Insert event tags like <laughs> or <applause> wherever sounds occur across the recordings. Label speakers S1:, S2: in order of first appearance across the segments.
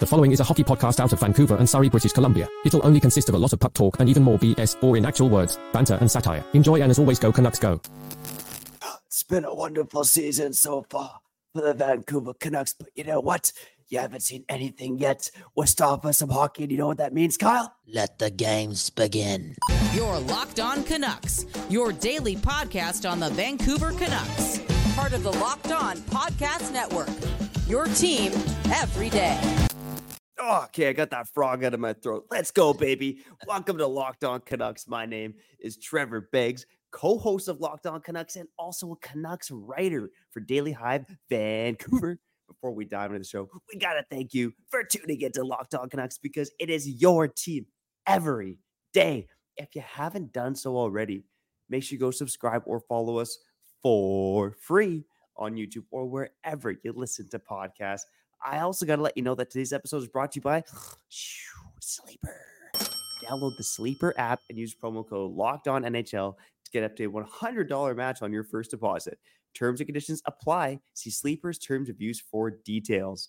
S1: The following is a hockey podcast out of Vancouver and Surrey, British Columbia. It'll only consist of a lot of puck talk and even more BS, or in actual words, banter and satire. Enjoy and as always, go Canucks go.
S2: It's been a wonderful season so far for the Vancouver Canucks, but you know what? You haven't seen anything yet. We're starting for some hockey, and you know what that means, Kyle?
S3: Let the games begin.
S4: Your Locked On Canucks, your daily podcast on the Vancouver Canucks, part of the Locked On Podcast Network. Your team every day.
S2: Oh, okay, I got that frog out of my throat. Let's go, baby. Welcome to Locked On Canucks. My name is Trevor Beggs, co host of Locked On Canucks and also a Canucks writer for Daily Hive Vancouver. Before we dive into the show, we got to thank you for tuning into Locked On Canucks because it is your team every day. If you haven't done so already, make sure you go subscribe or follow us for free on YouTube or wherever you listen to podcasts. I also got to let you know that today's episode is brought to you by <sighs> Sleeper. Download the Sleeper app and use promo code Locked On NHL to get up to a $100 match on your first deposit. Terms and conditions apply. See Sleeper's terms of use for details.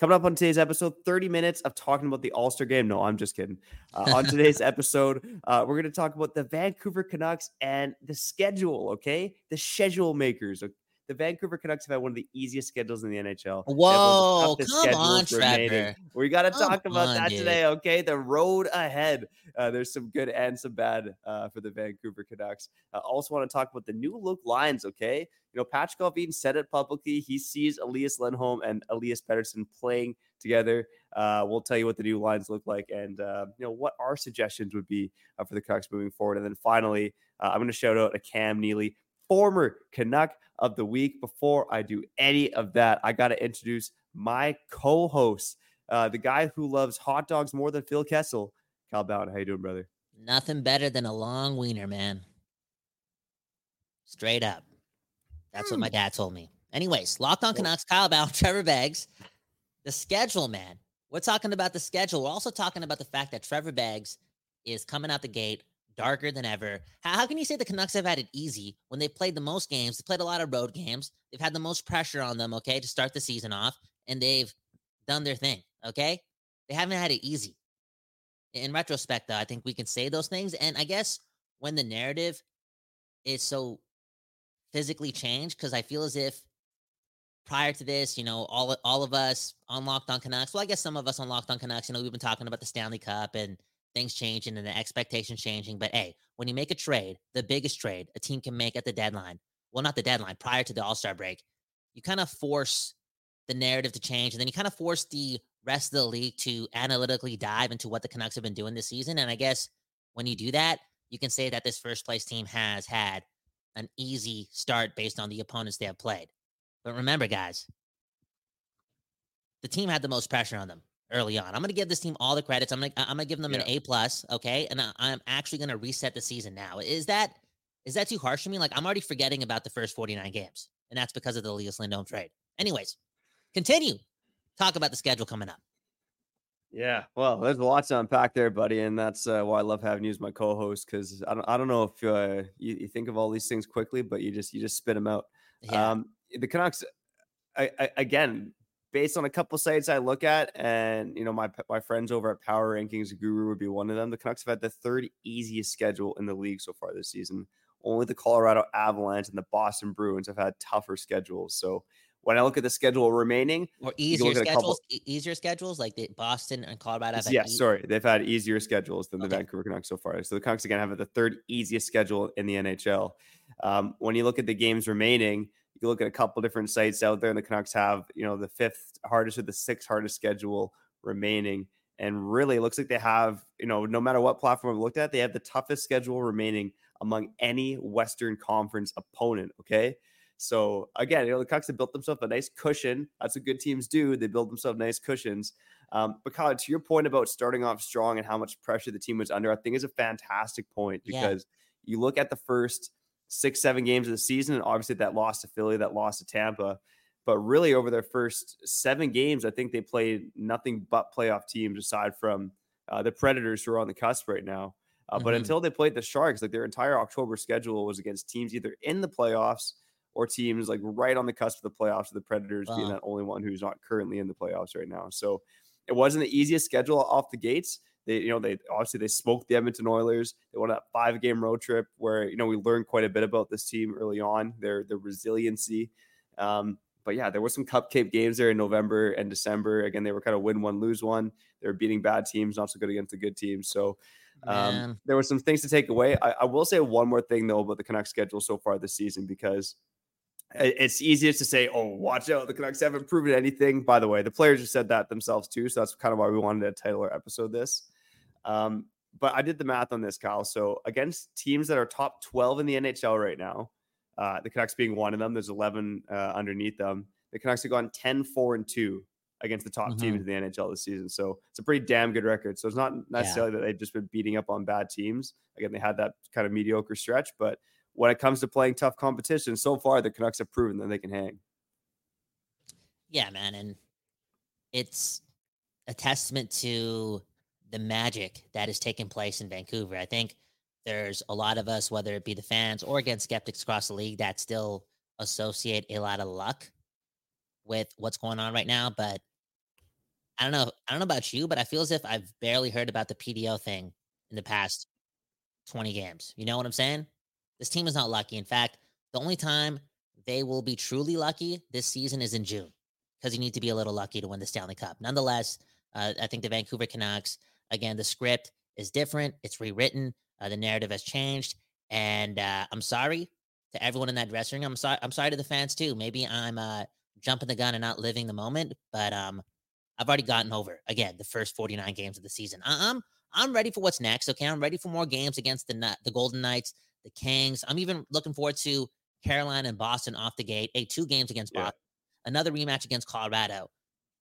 S2: Coming up on today's episode, 30 minutes of talking about the All Star game. No, I'm just kidding. Uh, on today's <laughs> episode, uh, we're going to talk about the Vancouver Canucks and the schedule, okay? The schedule makers the Vancouver Canucks have had one of the easiest schedules in the NHL.
S3: Whoa, come on, Trevor.
S2: We got to talk about on, that dude. today, okay? The road ahead. Uh, there's some good and some bad uh, for the Vancouver Canucks. I uh, also want to talk about the new look lines, okay? You know, Patchkov even said it publicly. He sees Elias Lindholm and Elias Pettersson playing together. Uh, we'll tell you what the new lines look like and, uh, you know, what our suggestions would be uh, for the Canucks moving forward. And then finally, uh, I'm going to shout out a Cam Neely, former Canuck of the week. Before I do any of that, I got to introduce my co-host, uh, the guy who loves hot dogs more than Phil Kessel. Kyle Bowden, how you doing, brother?
S3: Nothing better than a long wiener, man. Straight up. That's what my hmm. dad told me. Anyways, Locked On Canucks, Kyle Bowden, <laughs> Trevor Beggs. The schedule, man. We're talking about the schedule. We're also talking about the fact that Trevor Beggs is coming out the gate darker than ever. How, how, can you say the Canucks have had it easy when they played the most games? They played a lot of road games. They've had the most pressure on them, okay, to start the season off, and they've done their thing, okay? They haven't had it easy. In retrospect, though, I think we can say those things. And I guess when the narrative is so physically changed, because I feel as if prior to this, you know, all all of us unlocked on Canucks. Well, I guess some of us unlocked on Canucks. You know, we've been talking about the Stanley Cup and things changing and the expectations changing. But hey, when you make a trade, the biggest trade a team can make at the deadline, well, not the deadline, prior to the All Star break, you kind of force the narrative to change. And then you kind of force the rest of the league to analytically dive into what the Canucks have been doing this season. And I guess when you do that, you can say that this first place team has had an easy start based on the opponents they have played. But remember, guys, the team had the most pressure on them early on. I'm going to give this team all the credits. I'm going to I'm going to give them yeah. an A plus, okay? And I, I'm actually going to reset the season now. Is that is that too harsh for me? Like I'm already forgetting about the first 49 games, and that's because of the Elias Lindholm trade. Anyways, continue. Talk about the schedule coming up.
S2: Yeah, well, there's a lot to unpack there, buddy, and that's uh, why I love having you as my co-host because I don't, I don't know if uh, you, you, think of all these things quickly, but you just you just spit them out. Yeah. Um, the Canucks, I, I, again, based on a couple sites I look at, and you know, my my friends over at Power Rankings Guru would be one of them. The Canucks have had the third easiest schedule in the league so far this season. Only the Colorado Avalanche and the Boston Bruins have had tougher schedules. So when I look at the schedule remaining,
S3: or easier schedules, couple, easier schedules like the Boston and Colorado. Have
S2: yeah, sorry, they've had easier schedules than the Vancouver Canucks so far. So the Canucks again have the third easiest schedule in the NHL. Um, when you look at the games remaining, you look at a couple different sites out there, and the Canucks have, you know, the fifth hardest or the sixth hardest schedule remaining. And really, it looks like they have, you know, no matter what platform we looked at, they have the toughest schedule remaining among any Western Conference opponent. Okay. So again, you know, the Canucks have built themselves a nice cushion. That's what good teams do. They build themselves nice cushions. Um, but Kyle, to your point about starting off strong and how much pressure the team was under, I think is a fantastic point because yeah. you look at the first six, seven games of the season. And obviously that loss to Philly, that loss to Tampa. But really, over their first seven games, I think they played nothing but playoff teams aside from uh, the Predators who are on the cusp right now. Uh, mm-hmm. But until they played the Sharks, like their entire October schedule was against teams either in the playoffs or teams like right on the cusp of the playoffs, with the Predators being
S3: Wow.
S2: that only one who's not currently in the playoffs right now. So it wasn't the easiest schedule off the gates. They, you know, they obviously they smoked the Edmonton Oilers. They won a five game road trip where you know we learned quite a bit about this team early on, their their resiliency. Um, but yeah, there were some cupcake games there in November and December. Again, they were kind of win one, lose one. They were beating bad teams, not so good against the good teams. So um, there were some things to take away. I, I will say one more thing though about the Canucks schedule so far this season because it's easiest to say, "Oh, watch out, the Canucks haven't proven anything." By the way, the players just said that themselves too, so that's kind of why we wanted to title our episode this. Um, but I did the math on this, Kyle. So against teams that are top twelve in the NHL right now, uh, the Canucks being one of them, there's eleven uh, underneath them. The Canucks have gone 10, 4, and two against the top
S3: Mhm.
S2: teams in the NHL this season. So it's a pretty damn good record. So it's not necessarily that they've just been beating up on bad teams. Again, they had that kind of mediocre stretch, but when it comes to playing tough competition, so far the Canucks have proven that they can hang.
S3: Yeah, man, and it's a testament to the magic that is taking place in Vancouver. I think there's a lot of us, whether it be the fans or again skeptics across the league, that still associate a lot of luck with what's going on right now. But I don't know. I don't know about you, but I feel as if I've barely heard about the PDO thing in the past 20 games. You know what I'm saying? This team is not lucky. In fact, the only time they will be truly lucky this season is in June because you need to be a little lucky to win the Stanley Cup. Nonetheless, uh, I think the Vancouver Canucks, again, the script is different. It's rewritten. Uh, the narrative has changed. And uh, I'm sorry to everyone in that dressing room. I'm sorry. I'm sorry to the fans too. Maybe I'm uh, jumping the gun and not living the moment, but um, I've already gotten over again the first 49 games of the season. I- I'm I'm ready for what's next. Okay, I'm ready for more games against the the Golden Knights, the Kings. I'm even looking forward to Carolina and Boston off the gate. Hey, two games against
S2: Yeah.
S3: Boston, another rematch against Colorado.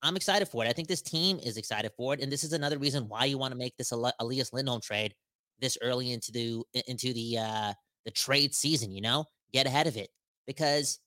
S3: I'm excited for it. I think this team is excited for it, and this is another reason why you want to make this Elias Lindholm trade this early into the into the uh the trade season. You know, get ahead of it because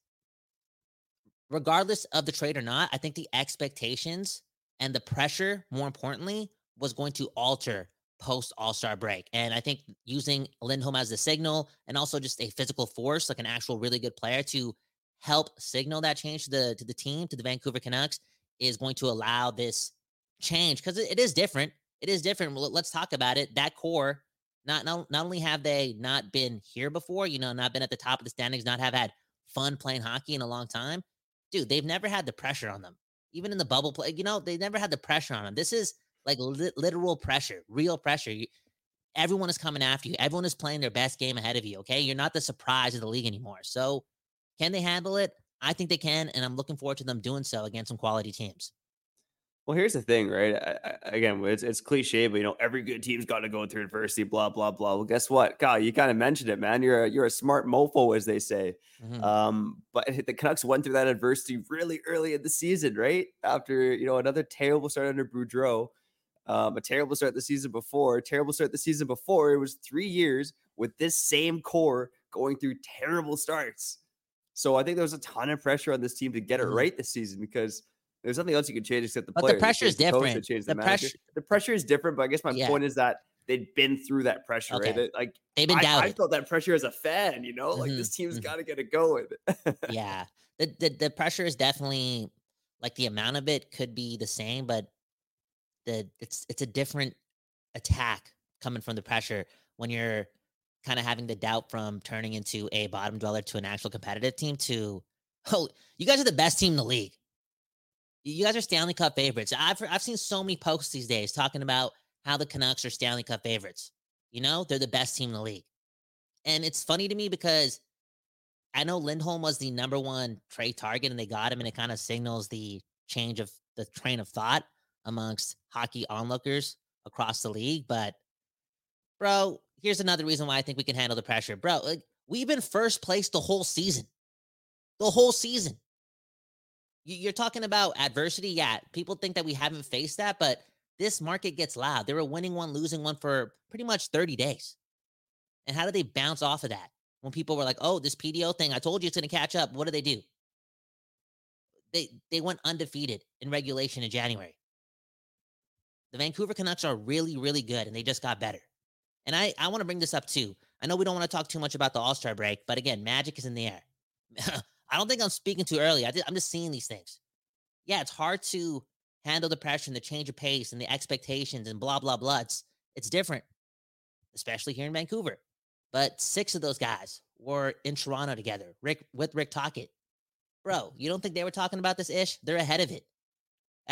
S3: regardless of the trade or not, I think the expectations and the pressure, more importantly, was going to alter post All Star break. And I think using Lindholm as the signal and also just a physical force, like an actual really good player to help signal that change to the to the team, to the Vancouver Canucks, is going to allow this change because it, it is different. It is different. Let's talk about it. That core, not, not not only have they not been here before, you know, not been at the top of the standings, not have had fun playing hockey in a long time, dude. They've never had the pressure on them, even in the bubble play. You know, they never had the pressure on them. This is like lit literal pressure, real pressure. You, everyone is coming after you. Everyone is playing their best game ahead of you. Okay, you're not the surprise of the league anymore. So, can they handle it? I think they can, and I'm looking forward to them doing so against some quality teams.
S2: Well, here's the thing, right? I, I, again, it's it's cliche, but you know, every good team's got to go through adversity. Blah blah blah. Well, guess what, Kyle? You kind of mentioned it, man. You're a, you're a smart mofo, as they say.
S3: Mhm.
S2: Um, but <laughs> the Canucks went through that adversity really early in the season, right? After you know another terrible start under Boudreau, um, a terrible start the season before, terrible start the season before. It was three years with this same core going through terrible starts. So I think there was a ton of pressure on this team to get it
S3: Mhm.
S2: right this season because there's nothing else you can change except the
S3: But the
S2: players.
S3: Pressure is
S2: change the coach, you
S3: different. The
S2: the,
S3: pressure-
S2: The pressure is different, but I guess my
S3: Yeah.
S2: point is that they'd been through that pressure, right?
S3: Okay.
S2: That, like
S3: They've been
S2: I, I felt that pressure as a fan, you know, like
S3: Mhm,
S2: this team's
S3: mhm.
S2: got to get it going. <laughs>
S3: yeah, the, the the pressure is definitely like the amount of it could be the same, but the it's it's a different attack coming from the pressure when you're kind of having the doubt from turning into a bottom dweller to an actual competitive team to oh you guys are the best team in the league. You guys are Stanley Cup favorites. I've I've seen so many posts these days talking about how the Canucks are Stanley Cup favorites. You know, they're the best team in the league. And it's funny to me because I know Lindholm was the number one trade target and they got him, and it kind of signals the change of the train of thought amongst hockey onlookers across the league. But, bro, here's another reason why I think we can handle the pressure. Bro, like, we've been first place the whole season. The whole season. You- You're talking about adversity. Yeah, people think that we haven't faced that, but this market gets loud. They were winning one, losing one for pretty much 30 days. And how did they bounce off of that? when people were like, "Oh, this PDO thing, I told you it's going to catch up." What do they do? They they went undefeated in regulation in January. The Vancouver Canucks are really really good and they just got better. And I I want to bring this up too. I know we don't want to talk too much about the All-Star break, but again, magic is in the air. <laughs> I don't think I'm speaking too early. I did, I'm just seeing these things. Yeah, it's hard to handle the pressure and the change of pace and the expectations and blah blah blah. It's it's different, especially here in Vancouver. But six of those guys were in Toronto together, Rick with Rick Tocchet. Bro, you don't think they were talking about this ish? They're ahead of it.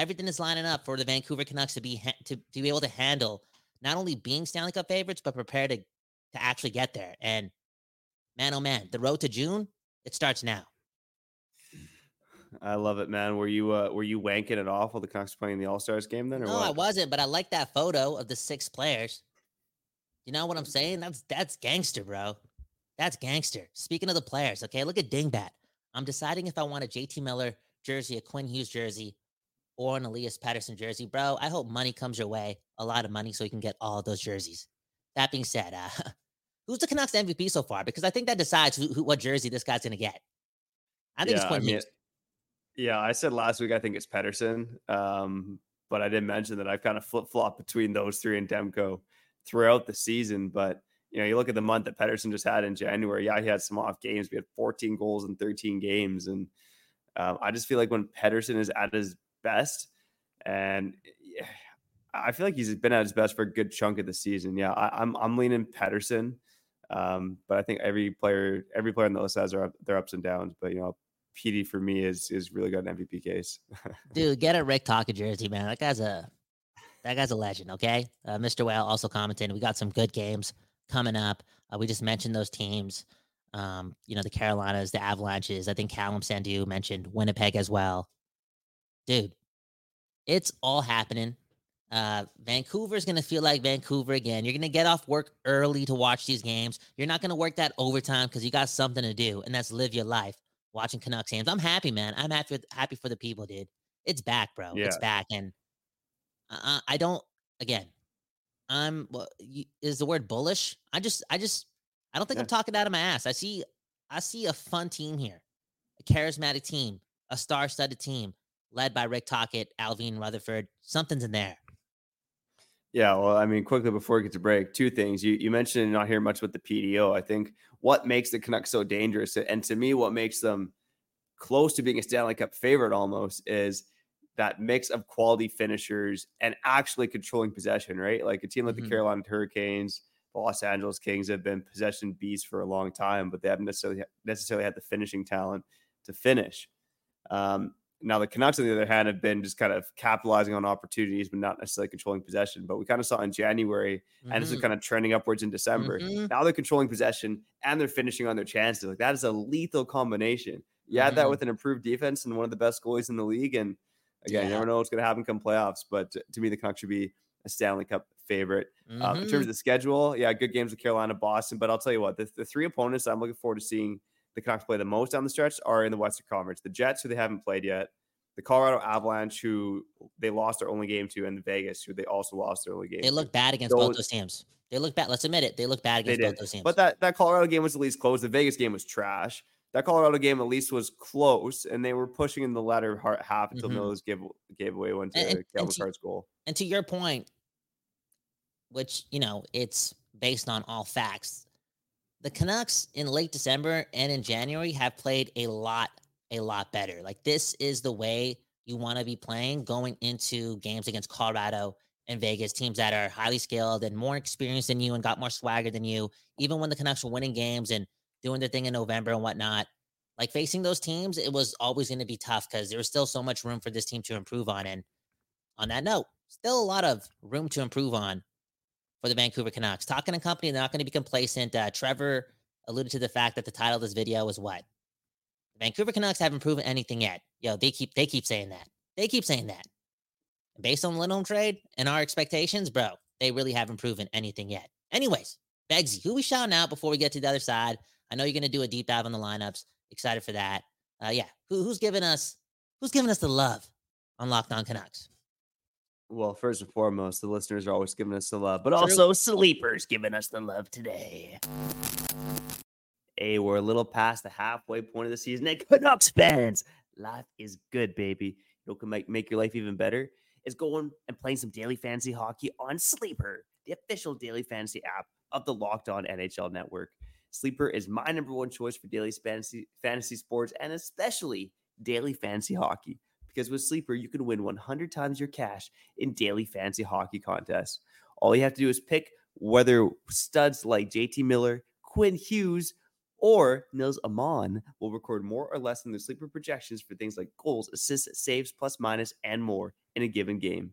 S3: Everything is lining up for the Vancouver Canucks to be ha- to, to be able to handle not only being Stanley Cup favorites, but prepare to to actually get there. And man, oh man, the road to June, it starts now.
S2: I love it, man. Were you uh, were you wanking it off while the Canucks playing the All Stars game then, or
S3: No,
S2: what?
S3: I wasn't, but I like that photo of the six players. You know what I'm saying? That's that's gangster, bro. That's gangster. Speaking of the players, okay, look at Dingbat. I'm deciding if I want a JT Miller jersey, a Quinn Hughes jersey, or an Elias Pettersson jersey, bro. I hope money comes your way, a lot of money, so you can get all those jerseys. That being said, uh, <laughs> who's the Canucks MVP so far? Because I think that decides who, who what jersey this guy's gonna get. I think it's
S2: Yeah,
S3: Quinn
S2: I mean, Yeah, I said last week I think it's Pettersson, um, but I didn't mention that I've kind of flip flop between those three and Demko throughout the season. But you know, you look at the month that Pettersson just had in January. Yeah, he had some off games. We had 14 goals in 13 games, and um, I just feel like when Pettersson is at his best, and I feel like he's been at his best for a good chunk of the season. Yeah, I, I'm I'm leaning Pettersson, um, but I think every player every player on the list has their, their ups and downs. But you know, PD for me is is really got an MVP case. <laughs>
S3: Dude, get a Rick Tocchet jersey, man. That guy's a that guy's a legend. Okay, uh, Mr. Whale also commented. We got some good games coming up. Uh, we just mentioned those teams. Um, you know, the Carolinas, the Avalanches. I think Callum Sandu mentioned Winnipeg as well. Dude, it's all happening. Uh, Vancouver's gonna feel like Vancouver again. You're gonna get off work early to watch these games. You're not gonna work that overtime because you got something to do, and that's live your life watching Canucks games. I'm happy, man. I'm happy happy for the people, dude. It's back, bro. It's back, and I, I don't. Again, I'm. Well, you, is the word bullish? I just, I just, I don't think I'm talking out of my ass. I see, I see a fun team here, a charismatic team, a star-studded team led by Rick Tocchet, Allvin Rutherford. Something's in there.
S2: Yeah, well, I mean, quickly before we get to break, two things. You you mentioned not hearing much with the PDO. I think what makes the Canucks so dangerous, and to me, what makes them close to being a Stanley Cup favorite almost is that mix of quality finishers and actually controlling possession, right? Like a team like
S3: Mhm.
S2: the Carolina Hurricanes, the Los Angeles Kings have been possession beasts for a long time, but they haven't necessarily necessarily had the finishing talent to finish. Um, now the Canucks, on the other hand, have been just kind of capitalizing on opportunities, but not necessarily controlling possession. But we kind of saw in January, and this is
S3: Mhm,
S2: kind of trending upwards in December.
S3: mhm.
S2: Now they're controlling possession and they're finishing on their chances. Like that is a lethal combination. You add that with an improved defense and one of the best goalies in the league, and again, you
S3: Yeah.
S2: never know what's going to happen come playoffs. But to, me, the Canucks should be a Stanley Cup favorite. Um, in terms of the schedule, yeah, good games with Carolina, Boston. But I'll tell you what, the, the three opponents I'm looking forward to seeing the Canucks play the most down the stretch are in the Western Conference. The Jets, who they haven't played yet, the Colorado Avalanche, who they lost their only game to, and the Vegas, who they also lost their only game.
S3: They look bad against both
S2: Those-
S3: those teams. They look bad. Let's admit it. They look bad against both those teams.
S2: But that, that Colorado game was at least close. The Vegas game was trash. That Colorado game at least was close, and they were pushing in the latter half until
S3: Mhm.
S2: Mills gave gave away one to
S3: And- and- and Cale
S2: Makar's goal.
S3: and to your point, which you know it's based on all facts, the Canucks in late December and in January have played a lot, a lot better. Like this is the way you want to be playing going into games against Colorado and Vegas, teams that are highly skilled and more experienced than you and got more swagger than you. Even when the Canucks were winning games and doing their thing in November and whatnot, like facing those teams, it was always going to be tough because there was still so much room for this team to improve on. And on that note, still a lot of room to improve on for the Vancouver Canucks. Talking and company, they're not going to be complacent. Uh, Trevor alluded to the fact that the title of this video is what? Vancouver Canucks haven't proven anything yet. Yo, they keep they keep saying that. They keep saying that. Based on the Lindholm trade and our expectations, bro, they really haven't proven anything yet. Anyways, Beggsy, who we shouting out before we get to the other side? I know you're going to do a deep dive on the lineups. Excited for that. Uh, yeah, who, who's giving us who's giving us the love on Locked On Canucks?
S2: Well, first and foremost, the listeners are always giving us the love, but
S3: True.
S2: also sleepers giving us the love today. Hey, we're a little past the halfway point of the season. And Canucks fans, life is good, baby. You know, what can make, make your life even better is going and playing some daily fantasy hockey on Sleeper, the official daily fantasy app of the Locked On NHL Network. Sleeper is my number one choice for daily fantasy fantasy sports and especially daily fantasy hockey. Because with Sleeper, you can win 100 times your cash in daily fantasy hockey contests. All you have to do is pick whether studs like JT Miller, Quinn Hughes, or Nils Amon will record more or less than their sleeper projections for things like goals, assists, saves, plus minus, and more in a given game.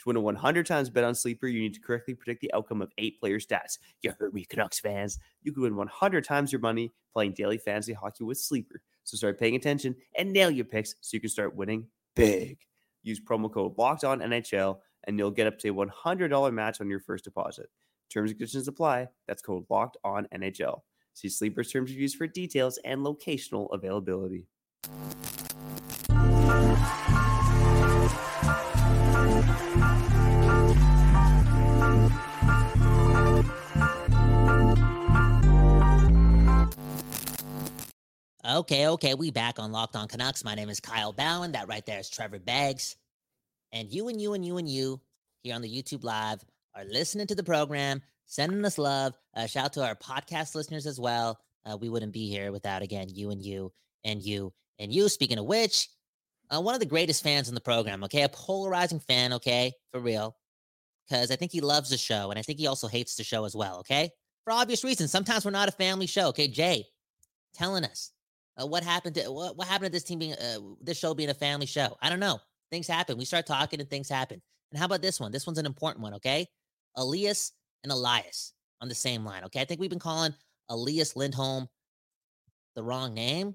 S2: To win a 100 times bet on Sleeper, you need to correctly predict the outcome of eight player stats. You heard me, Canucks fans. You can win 100 times your money playing daily fantasy hockey with Sleeper. So start paying attention and nail your picks so you can start winning big. Use promo code Locked On NHL and you'll get up to a $100 match on your first deposit. Terms and conditions apply. That's code Locked On NHL. See Sleeper's terms of use for details and locational availability.
S3: Okay, okay, we back on Locked On Canucks. My name is Kyle Bowen. That right there is Trevor Beggs. And you and you and you and you here on the YouTube Live are listening to the program, sending us love. Uh, shout out to our podcast listeners as well. Uh, we wouldn't be here without, again, you and you and you and you. Speaking of which, uh, one of the greatest fans in the program, okay? A polarizing fan, okay? For real. Because I think he loves the show and I think he also hates the show as well, okay? For obvious reasons. Sometimes we're not a family show, okay? Jay telling us uh, what happened to what, what happened to this team being uh, this show being a family show. I don't know. Things happen. We start talking and things happen. And how about this one? This one's an important one, okay? Elias and Elias on the same line, okay? I think we've been calling Elias Lindholm the wrong name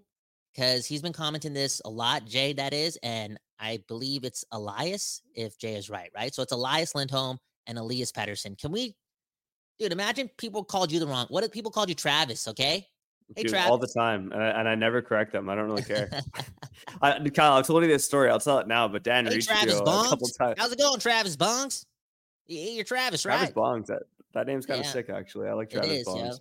S3: because he's been commenting this a lot, Jay, that is, and I believe it's Elias if Jay is right, right? So it's Elias Lindholm and Elias Pettersson. Can we, dude, imagine people called you the wrong, what if people called you Travis, okay? Hey,
S2: Dude,
S3: Travis.
S2: all the time, and I, and I never correct them. I don't really care. <laughs> I, Kyle, I told you this story. I'll tell it now. But Dan
S3: hey, Travis
S2: you a couple
S3: Bongs.
S2: times.
S3: How's it going, Travis Bongs? You're Travis, right? Travis?
S2: Bongs. That that name's kind of
S3: Yeah.
S2: sick, actually. I like Travis
S3: is.
S2: Bongs.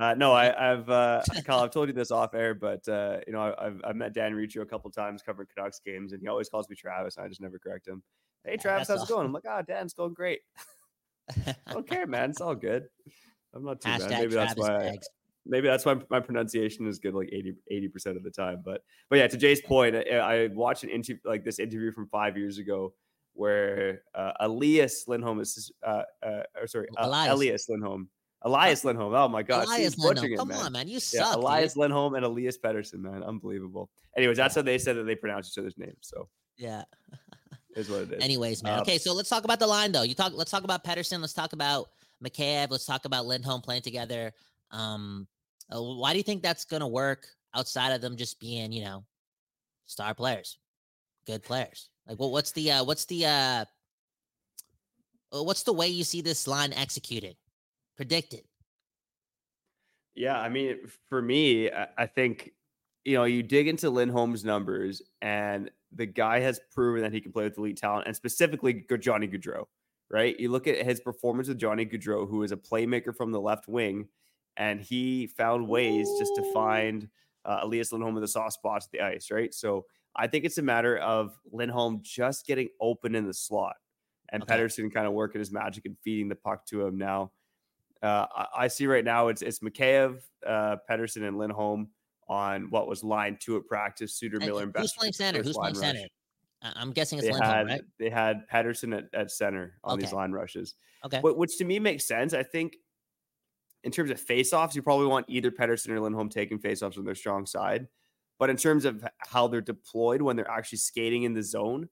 S2: Uh, no, I, I've uh, <laughs> Kyle. I've told you this off air, but uh, you know, I, I've I've met Dan Riccio a couple times covering Canucks games, and he always calls me Travis. And I just never correct him. Hey, Travis, how's it going? I'm like, ah, Dan's going great. I <laughs> don't care, man. It's all good. I'm not too bad.
S3: Hashtag
S2: Maybe that's why. I. maybe that's why my pronunciation is good like 80 percent of the time. But but yeah, to Jay's point, I, I watched an interview like this interview from five years ago where uh, Elias Lindholm is uh, uh or sorry uh,
S3: Elias.
S2: Elias Lindholm. Elias Lindholm. Oh my God,
S3: Elias Lindholm.
S2: it,
S3: Come
S2: man.
S3: on, man. You
S2: Yeah,
S3: suck. dude.
S2: Elias Lindholm and Elias Pettersson, man, unbelievable. Anyways, that's how they said that they pronounce each other's names. So
S3: Yeah.
S2: is what it is.
S3: Anyways, man.
S2: Uh,
S3: okay, so let's talk about the line though. You talk. Let's talk about Pettersson. Let's talk about Mikheyev. Let's talk about Lindholm playing together. Um, uh, why do you think that's gonna work outside of them just being, you know, star players, good players? Like, what? What's the? uh What's the? uh uh, What's the way you see this line executed, predicted?
S2: Yeah, I mean, for me, I, I think you know you dig into Lindholm's numbers, and the guy has proven that he can play with elite talent, and specifically Johnny Gaudreau. Right? You look at his performance with Johnny Gaudreau, who is a playmaker from the left wing, and he found ways just to find uh, Elias Lindholm in the soft spots of the ice. Right? So I think it's a matter of Lindholm just getting open in the slot, and
S3: Okay.
S2: Pettersson kind of working his magic and feeding the puck to him now. Uh, I, I see right now it's it's Mikheyev, uh, Pettersson, and Lindholm on what was line two at practice. Suter,
S3: And
S2: Miller, and
S3: who's playing center? Who's playing center? I- I'm guessing it's
S2: They
S3: Lindholm,
S2: had
S3: right?
S2: they had Pettersson at, at center on these line rushes,
S3: Okay.
S2: Wh- which to me makes sense. I think in terms of faceoffs, you probably want either Pettersson or Lindholm taking faceoffs on their strong side. But in terms of how they're deployed when they're actually skating in the zone,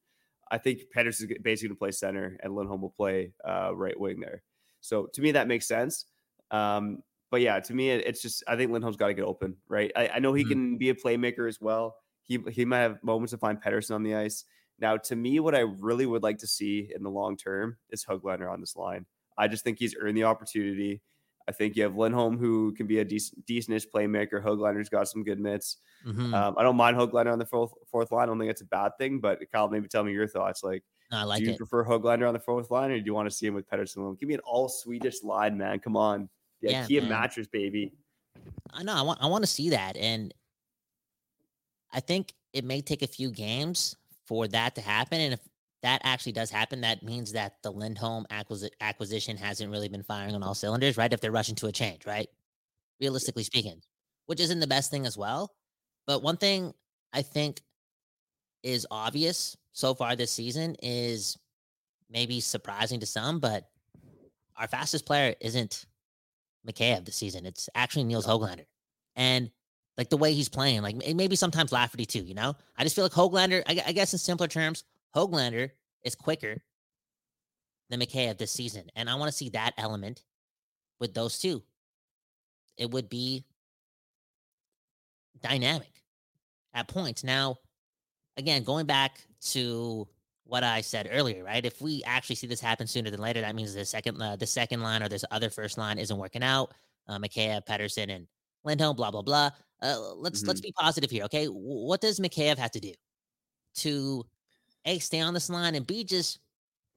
S2: I think Pettersson's basically going to play center and Lindholm will play uh, right wing there. So to me, that makes sense. Um, but yeah, to me, it- it's just I think Lindholm's got to get open, right? I, I know he
S3: Mhm.
S2: can be a playmaker as well. He he might have moments to find Pettersson on the ice. Now, to me, what I really would like to see in the long term is Hoglander on this line. I just think he's earned the opportunity. I think you have Lindholm, who can be a decent, decentish playmaker. Hoglander's got some good mitts.
S3: Mhm.
S2: Um, I don't mind Hoglander on the fourth, fourth line. I don't think it's a bad thing. But Kyle, maybe tell me your thoughts. Like,
S3: No, I like
S2: do you
S3: it.
S2: prefer Hoglander on the fourth line, or do you want to see him with Pettersson? Give me an all Swedish line, man. Come on, yeah, Kia mattress, baby.
S3: I know. I want. I want to see that, and I think it may take a few games for that to happen. And if that actually does happen, that means that the Lindholm acquisi- acquisition hasn't really been firing on all cylinders, right? If they're rushing to a change, right? realistically speaking, which isn't the best thing as well. But one thing I think is obvious so far this season is maybe surprising to some, but our fastest player isn't Mikheyev this season. It's actually Nils Hoglander. And like the way he's playing, like maybe sometimes Lafferty too, you know? I just feel like Hoglander, I, I guess in simpler terms, Hoglander is quicker than Mikheyev this season. And I want to see that element with those two. It would be dynamic at points. Now, again, going back to what I said earlier, right? If we actually see this happen sooner than later, that means the second uh, the second line or this other first line isn't working out. Uh, Mikheyev, Pettersson, and Lindholm, blah blah blah. Uh, let's mm-hmm. let's be positive here, okay? What does Mikheyev have to do to a stay on this line and b just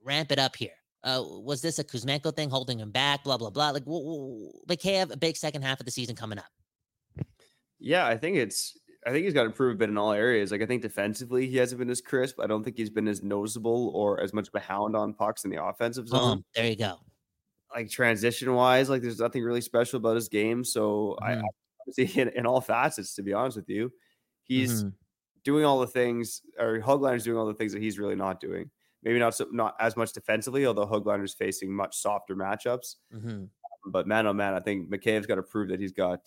S3: ramp it up here? Uh, was this a Kuzmenko thing holding him back? Blah blah blah. Like w- w- Mikheyev, a big second half of the season coming up.
S2: Yeah, I think it's I think he's got to improve a bit in all areas. Like I think defensively he hasn't been as crisp. I don't think he's been as noticeable or as much of a hound on pucks in the offensive zone. Um,
S3: there you go.
S2: Like transition wise, like there's nothing really special about his game. So mm-hmm. I, I <laughs> see in, in, all facets, to be honest with you, he's mm-hmm. Doing all the things, or Hoglander's doing all the things that he's really not doing. Maybe not so, not as much defensively, although Hoglander's facing much softer matchups. Mm-hmm. But man, oh man, I think Mikheyev's got to prove that he's got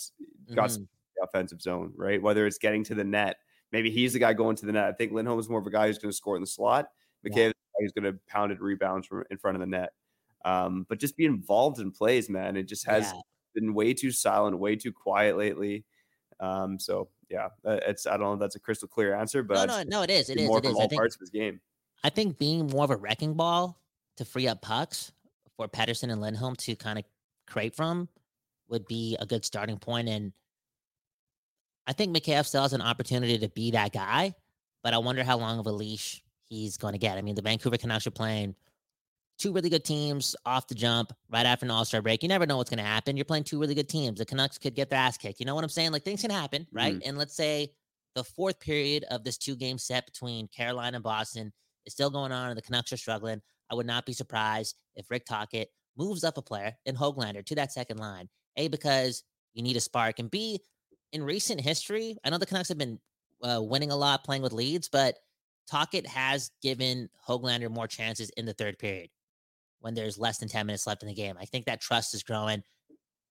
S2: got mm-hmm offensive zone, right? Whether it's getting to the net, maybe he's the guy going to the net. I think Lindholm is more of a guy who's going to score in the slot. McCabe yeah. is going to pound it rebounds from in front of the net. Um, but just be involved in plays, man. It just has yeah. been way too silent, way too quiet lately. Um, so yeah, it's I don't know if that's a crystal clear answer, but
S3: no, no, no, it is. It is.
S2: More
S3: it
S2: from
S3: is.
S2: all think, parts of his game.
S3: I think being more of a wrecking ball to free up pucks for Pettersson and Lindholm to kind of create from would be a good starting point. And I think Mikheyev still has an opportunity to be that guy, but I wonder how long of a leash he's going to get. I mean, the Vancouver Canucks are playing two really good teams off the jump right after an All Star break. You never know what's going to happen. You're playing two really good teams. The Canucks could get their ass kicked. You know what I'm saying? Like things can happen, right? Mm. And let's say the fourth period of this two game set between Carolina and Boston is still going on, and the Canucks are struggling. I would not be surprised if Rick Tocchet moves up a player in Hoglander to that second line. A, because you need a spark, and B, in recent history, I know the Canucks have been uh, winning a lot playing with leads, but Tocchet has given Hoglander more chances in the third period when there's less than 10 minutes left in the game. I think that trust is growing.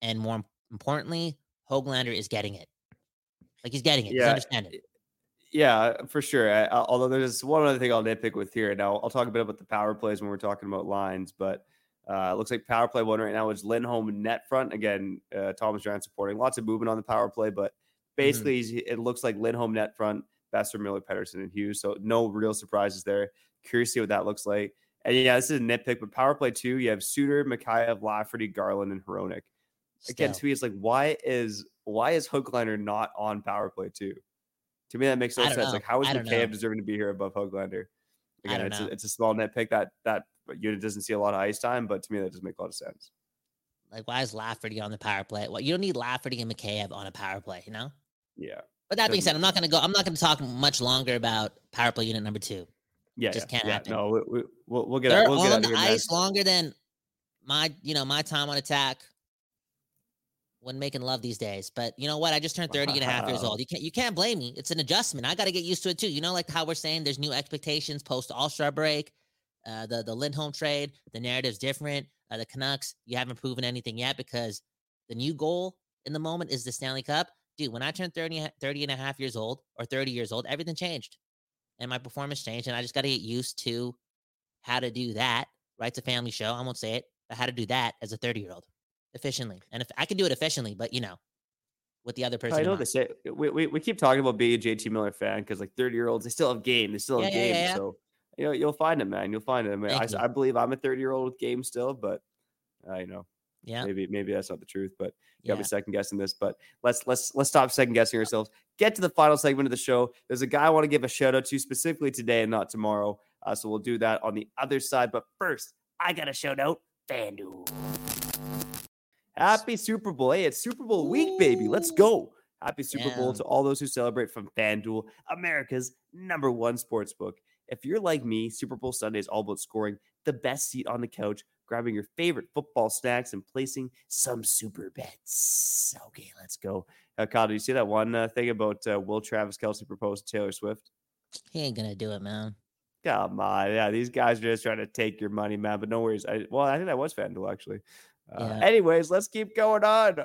S3: And more importantly, Hoglander is getting it. Like he's getting it. Yeah. He's understanding.
S2: Yeah, for sure. I, although there's one other thing I'll nitpick with here. Now, I'll talk a bit about the power plays when we're talking about lines, but uh, it looks like power play one right now is Lindholm net front. Again, uh, Thomas Drance supporting lots of movement on the power play, but mm-hmm. basically mm-hmm. it looks like Lindholm net front, Boeser, Miller, Pettersson, and Hughes. So no real surprises there. Curious to see what that looks like. And yeah, this is a nitpick, but power play two, you have Suter, Mikheyev, Lafferty, Garland, and Hronek. Again, to me, it's like why is why is Hoglander not on power play two? To me, that makes no sense. Know. Like, how is Mikheyev deserving to be here above Hoglander? Again, it's a, it's a small nitpick that that unit doesn't see a lot of ice time, but to me that doesn't make a lot of sense.
S3: Like, why is Lafferty on the power play? Well, you don't need Lafferty and Mikheyev on a power play, you know?
S2: Yeah.
S3: But that being said, I'm not going to go. I'm not going to talk much longer about power play unit number two.
S2: Yeah,
S3: just
S2: yeah,
S3: can't
S2: yeah.
S3: happen.
S2: No, we, we, we'll, we'll get.
S3: They're
S2: we'll
S3: on
S2: get
S3: the
S2: here,
S3: ice man. longer than my, you know, my time on attack when making love these days. But you know what? I just turned 30 wow. and a half years old. You can't you can't blame me. It's an adjustment. I got to get used to it too. You know, like how we're saying there's new expectations post All Star break. Uh, the the Lindholm trade, the narrative's different. Uh, the Canucks, you haven't proven anything yet because the new goal in the moment is the Stanley Cup. Dude, when I turned 30, 30 and a half years old or 30 years old, everything changed and my performance changed. And I just got to get used to how to do that. Right? It's a family show. I won't say it, but how to do that as a 30 year old efficiently. And if I can do it efficiently, but you know, with the other person.
S2: I know they say we, we, we keep talking about being a JT Miller fan because like 30 year olds, they still have game. They still have yeah, game. Yeah, yeah. So you know, you'll find him, man. You'll find him. I, I, believe I'm a 30 year old with game still, but uh, you know,
S3: yeah,
S2: maybe maybe that's not the truth. But you got yeah. me second guessing this. But let's let's let's stop second guessing ourselves. Get to the final segment of the show. There's a guy I want to give a shout out to specifically today and not tomorrow. Uh, so we'll do that on the other side. But first, I got a shout out FanDuel. Happy Super Bowl. Hey, it's Super Bowl week, baby. Let's go. Happy Super Bowl to all those who celebrate from FanDuel, America's number one sports book. If you're like me, Super Bowl Sunday is all about scoring the best seat on the couch grabbing your favorite football snacks, and placing some super bets. Okay, let's go. Uh, Kyle, do you see that one uh, thing about uh, will Travis Kelce propose to Taylor Swift?
S3: He ain't gonna do it, man.
S2: Come on, yeah, these guys are just trying to take your money, man. But no worries. I, well, I think that was FanDuel actually. Uh,
S3: Yeah.
S2: Anyways, let's keep going on. <laughs> <laughs>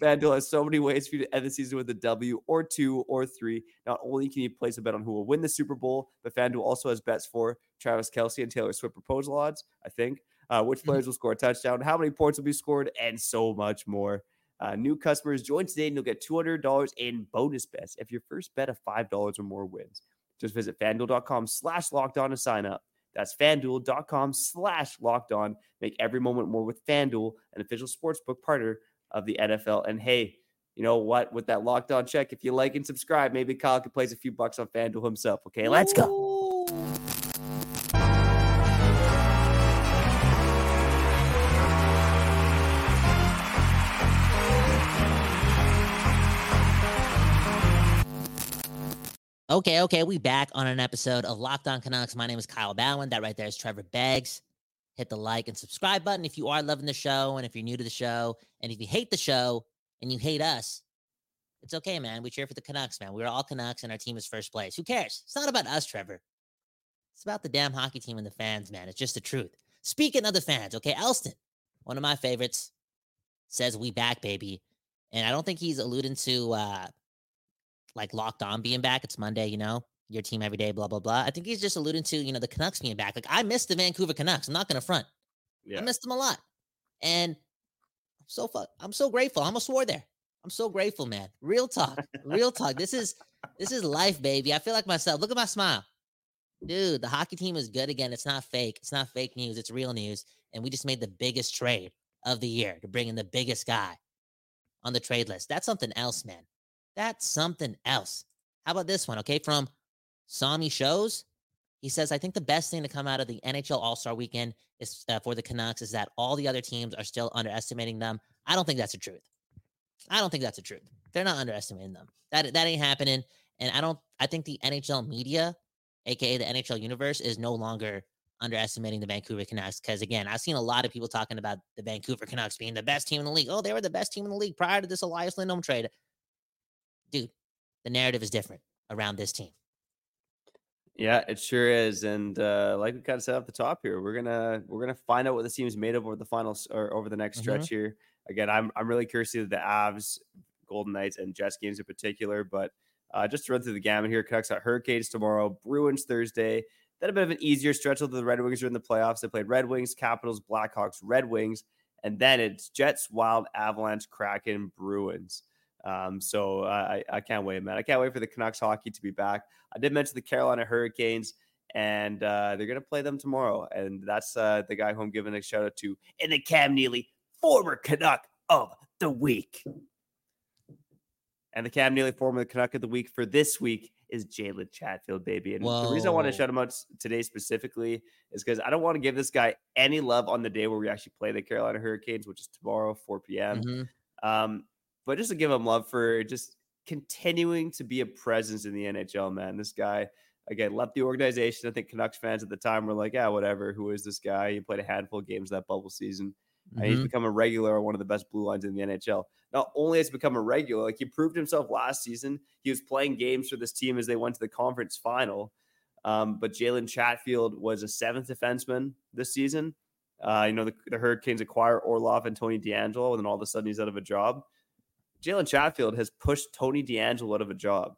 S2: FanDuel has so many ways for you to end the season with a W or two or three. Not only can you place a bet on who will win the Super Bowl, but FanDuel also has bets for Travis Kelce and Taylor Swift proposal odds, I think. Uh, which players will score a touchdown, how many points will be scored, and so much more. Uh, new customers join today and you'll get $200 in bonus bets if your first bet of $5 or more wins. Just visit fanduel.com slash locked on to sign up. That's fanduel.com slash locked on. Make every moment more with Fanduel, an official sportsbook partner of the NFL. And hey, you know what? With that locked on check, if you like and subscribe, maybe Kyle could place a few bucks on Fanduel himself. Okay, let's go.
S3: Ooh. Okay, okay, we back on an episode of Locked On Canucks. My name is Kyle Bowen. That right there is Trevor Beggs. Hit the like and subscribe button if you are loving the show, and if you're new to the show, and if you hate the show and you hate us, it's okay, man. We cheer for the Canucks, man. We're all Canucks, and our team is first place. Who cares? It's not about us, Trevor. It's about the damn hockey team and the fans, man. It's just the truth. Speaking of the fans, okay, Elston, one of my favorites, says we back, baby. And I don't think he's alluding to uh like locked on being back. It's Monday, you know, your team every day, blah, blah, blah. I think he's just alluding to, you know, the Canucks being back. Like I missed the Vancouver Canucks. I'm not gonna front. I missed them a lot. And I'm so fu- I'm so grateful. I almost swore there. I'm so grateful, man. Real talk. Real talk. This is this is life, baby. I feel like myself. Look at my smile. Dude, the hockey team is good again. It's not fake. It's not fake news. It's real news. And we just made the biggest trade of the year to bring in the biggest guy on the trade list. That's something else, man. That's something else. How about this one? Okay, from Sami Shows. He says, I think the best thing to come out of the NHL All Star weekend is uh, for the Canucks is that all the other teams are still underestimating them. I don't think that's the truth. I don't think that's the truth. They're not underestimating them. That that ain't happening. And I don't. I think the NHL media, aka the NHL universe, is no longer underestimating the Vancouver Canucks. Because again, I've seen a lot of people talking about the Vancouver Canucks being the best team in the league. Oh, they were the best team in the league prior to this Elias Lindholm trade. Dude, the narrative is different around this team.
S2: Yeah, it sure is. And uh, like we kind of said off the top here, we're gonna we're gonna find out what the team is made of over the finals or over the next stretch here. Again, I'm I'm really curious to see the Avs, Golden Knights, and Jets games in particular. But uh, just to run through the gamut here, Canucks got Hurricanes tomorrow, Bruins Thursday. Then a bit of an easier stretch although the Red Wings are in the playoffs. They played Red Wings, Capitals, Blackhawks, Red Wings, and then it's Jets, Wild, Avalanche, Kraken, Bruins. Um, so I, I can't wait, man. I can't wait for the Canucks hockey to be back. I did mention the Carolina Hurricanes, and uh, they're going to play them tomorrow. And that's uh, the guy who I'm giving a shout out to in the Cam Neely, former Canuck of the week. And the Cam Neely, former Canuck of the week for this week is Jalen Chatfield, baby. And the reason I want to shout him out today specifically is because I don't want to give this guy any love on the day where we actually play the Carolina Hurricanes, which is tomorrow, 4 p.m.
S3: Mhm.
S2: Um, but just to give him love for just continuing to be a presence in the NHL, man. This guy again left the organization. I think Canucks fans at the time were like, "Yeah, whatever. Who is this guy?" He played a handful of games that bubble season. and he's
S3: Mhm.
S2: become a regular on one of the best blue lines in the NHL. Not only has he become a regular, like he proved himself last season. He was playing games for this team as they went to the conference final. Um, but Jalen Chatfield was a seventh defenseman this season. Uh, you know, the, the Hurricanes acquire Orlov and Tony DeAngelo, and then all of a sudden he's out of a job. Jalen Chatfield has pushed Tony DeAngelo out of a job.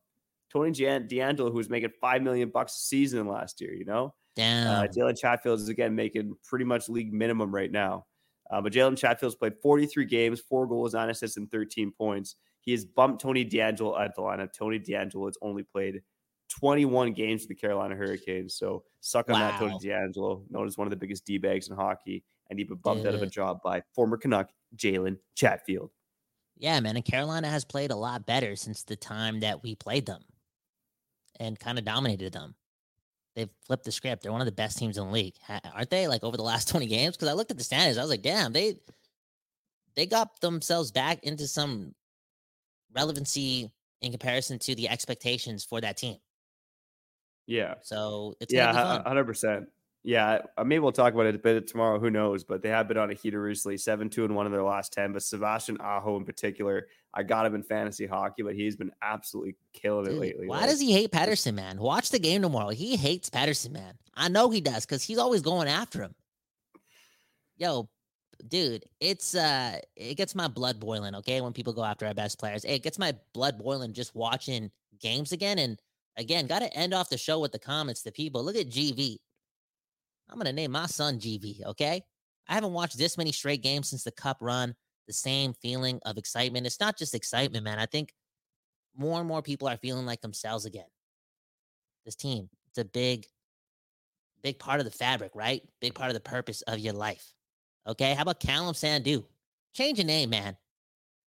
S2: Tony DeAngelo, who was making five million bucks a season last year, you know,
S3: Damn.
S2: uh, Jalen Chatfield is again making pretty much league minimum right now. Uh, but Jalen Chatfield's played 43 games, four goals, nine assists, and 13 points. He has bumped Tony DeAngelo out of the lineup. Tony DeAngelo has only played 21 games for the Carolina Hurricanes. So suck on that, Tony
S3: Wow.
S2: DeAngelo, known as one of the biggest D bags in hockey. And he been bumped out of a job by former Canuck Jalen Chatfield.
S3: Yeah, man. And Carolina has played a lot better since the time that we played them and kind of dominated them. They've flipped the script. They're one of the best teams in the league, aren't they? Like over the last <laughs> 20 games? Because I looked at the standings, I was like, damn, they they got themselves back into some relevancy in comparison to the expectations for that team.
S2: Yeah.
S3: So it's
S2: Yeah,
S3: gonna be fun.
S2: hundred percent. Yeah, uh, maybe we'll talk about it a bit tomorrow. Who knows? But they have been on a heater recently, seven two and one of their last ten. But Sebastian Aho in particular, I got him in fantasy hockey, but he's been absolutely killing it lately.
S3: why
S2: like-
S3: does he hate Pettersson, man? Watch the game tomorrow. He hates Pettersson, man. I know he does because he's always going after him. Yo, dude, it's uh it gets my blood boiling, okay, when people go after our best players. It gets my blood boiling just watching games again. And again, gotta end off the show with the comments to people. Look at GV. I'm gonna name my son GV, okay? I haven't watched this many straight games since the cup run. The same feeling of excitement. It's not just excitement, man. I think more and more people are feeling like themselves again. This team, it's a big, big part of the fabric, right? Big part of the purpose of your life. Okay. How about Callum Sandu? Change your name, man.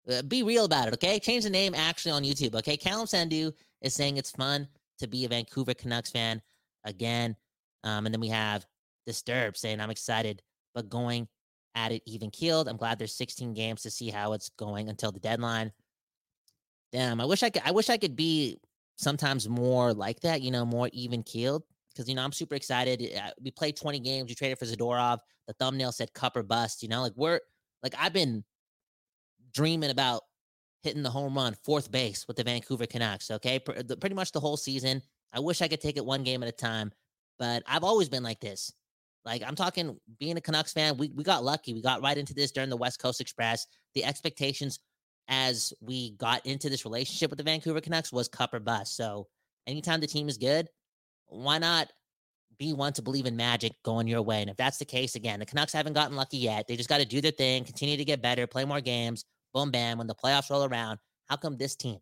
S3: Uh, be real about it. Okay. Change the name actually on YouTube. Okay. Callum Sandu is saying it's fun to be a Vancouver Canucks fan again. Um, and then we have Disturbed saying, I'm excited, but going at it even keeled. I'm glad there's 16 games to see how it's going until the deadline. Damn, I wish I could. I wish I could be sometimes more like that. You know, more even keeled. Because you know, I'm super excited. We played 20 games. We traded for Zadorov. The thumbnail said "cup or bust." You know, like we're like I've been dreaming about hitting the home run, fourth base with the Vancouver Canucks. Okay, pretty much the whole season. I wish I could take it one game at a time, but I've always been like this. Like I'm talking being a Canucks fan, we, we got lucky. We got right into this during the West Coast Express. The expectations as we got into this relationship with the Vancouver Canucks was cup or bust. So anytime the team is good, why not be one to believe in magic going your way? And if that's the case, again, the Canucks haven't gotten lucky yet. They just got to do their thing, continue to get better, play more games. Boom, bam. When the playoffs roll around, how come this team,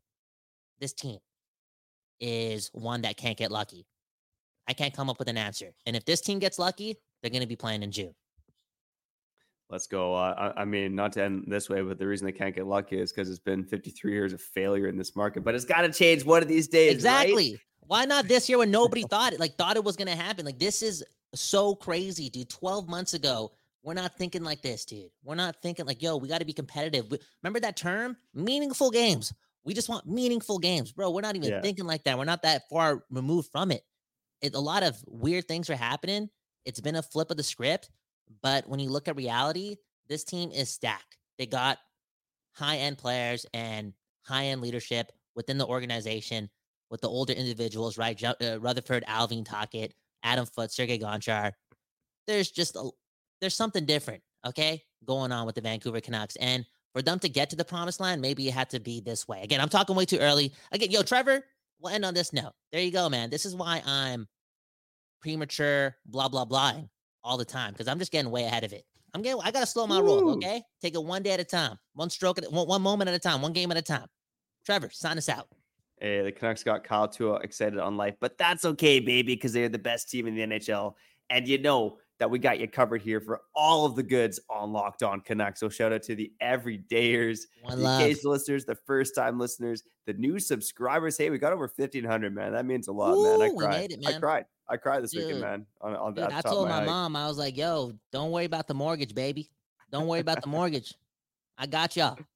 S3: this team, is one that can't get lucky? I can't come up with an answer. And if this team gets lucky, they're going to be playing in June.
S2: Let's go. Uh, I, I mean, not to end this way, but the reason they can't get lucky is because it's been 53 years of failure in this market. But it's got to change one of these days. right?
S3: Exactly. Why not this year when nobody <laughs> thought it? Like thought it was gonna happen. Like this is so crazy, dude. Twelve months ago, we're not thinking like this, dude. We're not thinking like, yo, we got to be competitive. We- Remember that term, meaningful games. We just want meaningful games, bro. We're not even
S2: Yeah.
S3: thinking like that. We're not that far removed from it. it. A lot of weird things are happening. It's been a flip of the script, but when you look at reality, this team is stacked. They got high end players and high end leadership within the organization with the older individuals, right? Uh, Rutherford, Allvin Tocchet, Adam Foote, Sergey Gonchar. There's just a, there's something different, okay, going on with the Vancouver Canucks. And for them to get to the promised land, maybe it had to be this way. Again, I'm talking way too early. Again, yo, Trevor, we'll end on this note. There you go, man. This is why I'm premature, blah, blah, blahing all the time because I'm just getting way ahead of it. I'm getting, I got to slow my roll, okay? Take it one day at a time, one stroke at one, one moment at a time, one game at a time. Trevor, sign us out.
S2: Hey, the Canucks got Kyle Tua excited on life, but that's okay, baby, because they're the best team in the NHL. And you know that we got you covered here for all of the goods on Locked On Canucks. So shout out to the everydayers,
S3: One
S2: the occasional listeners, the first time listeners, the new subscribers. Hey, we got over 1,500, man. That means a lot, man. I cried.
S3: it,
S2: I cried. I cried this
S3: Dude.
S2: weekend, man. On, on
S3: Dude,
S2: that
S3: I told my
S2: hike.
S3: mom, I was like, yo, don't worry about the mortgage, baby. Don't worry about the mortgage. I got y'all. <laughs>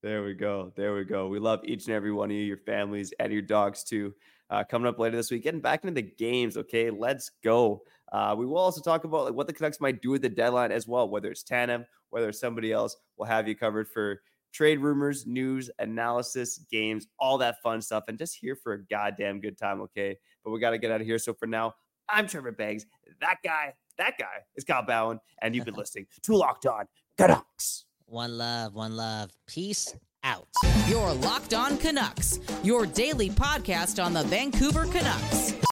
S2: There we go. There we go. We love each and every one of you, your families, and your dogs too. Uh, coming up later this week, getting back into the games. Okay, let's go. Uh, we will also talk about like what the Canucks might do at the deadline as well, whether it's Tanev, whether it's somebody else. We'll have you covered for trade rumors, news, analysis, games, all that fun stuff, and just here for a goddamn good time. Okay, but we got to get out of here. So for now, I'm Trevor Beggs. That guy, that guy is Kyle Bowen, and you've been <laughs> listening to Locked On Canucks.
S3: One love, one love. Peace out.
S4: Your Locked On Canucks, your daily podcast on the Vancouver Canucks.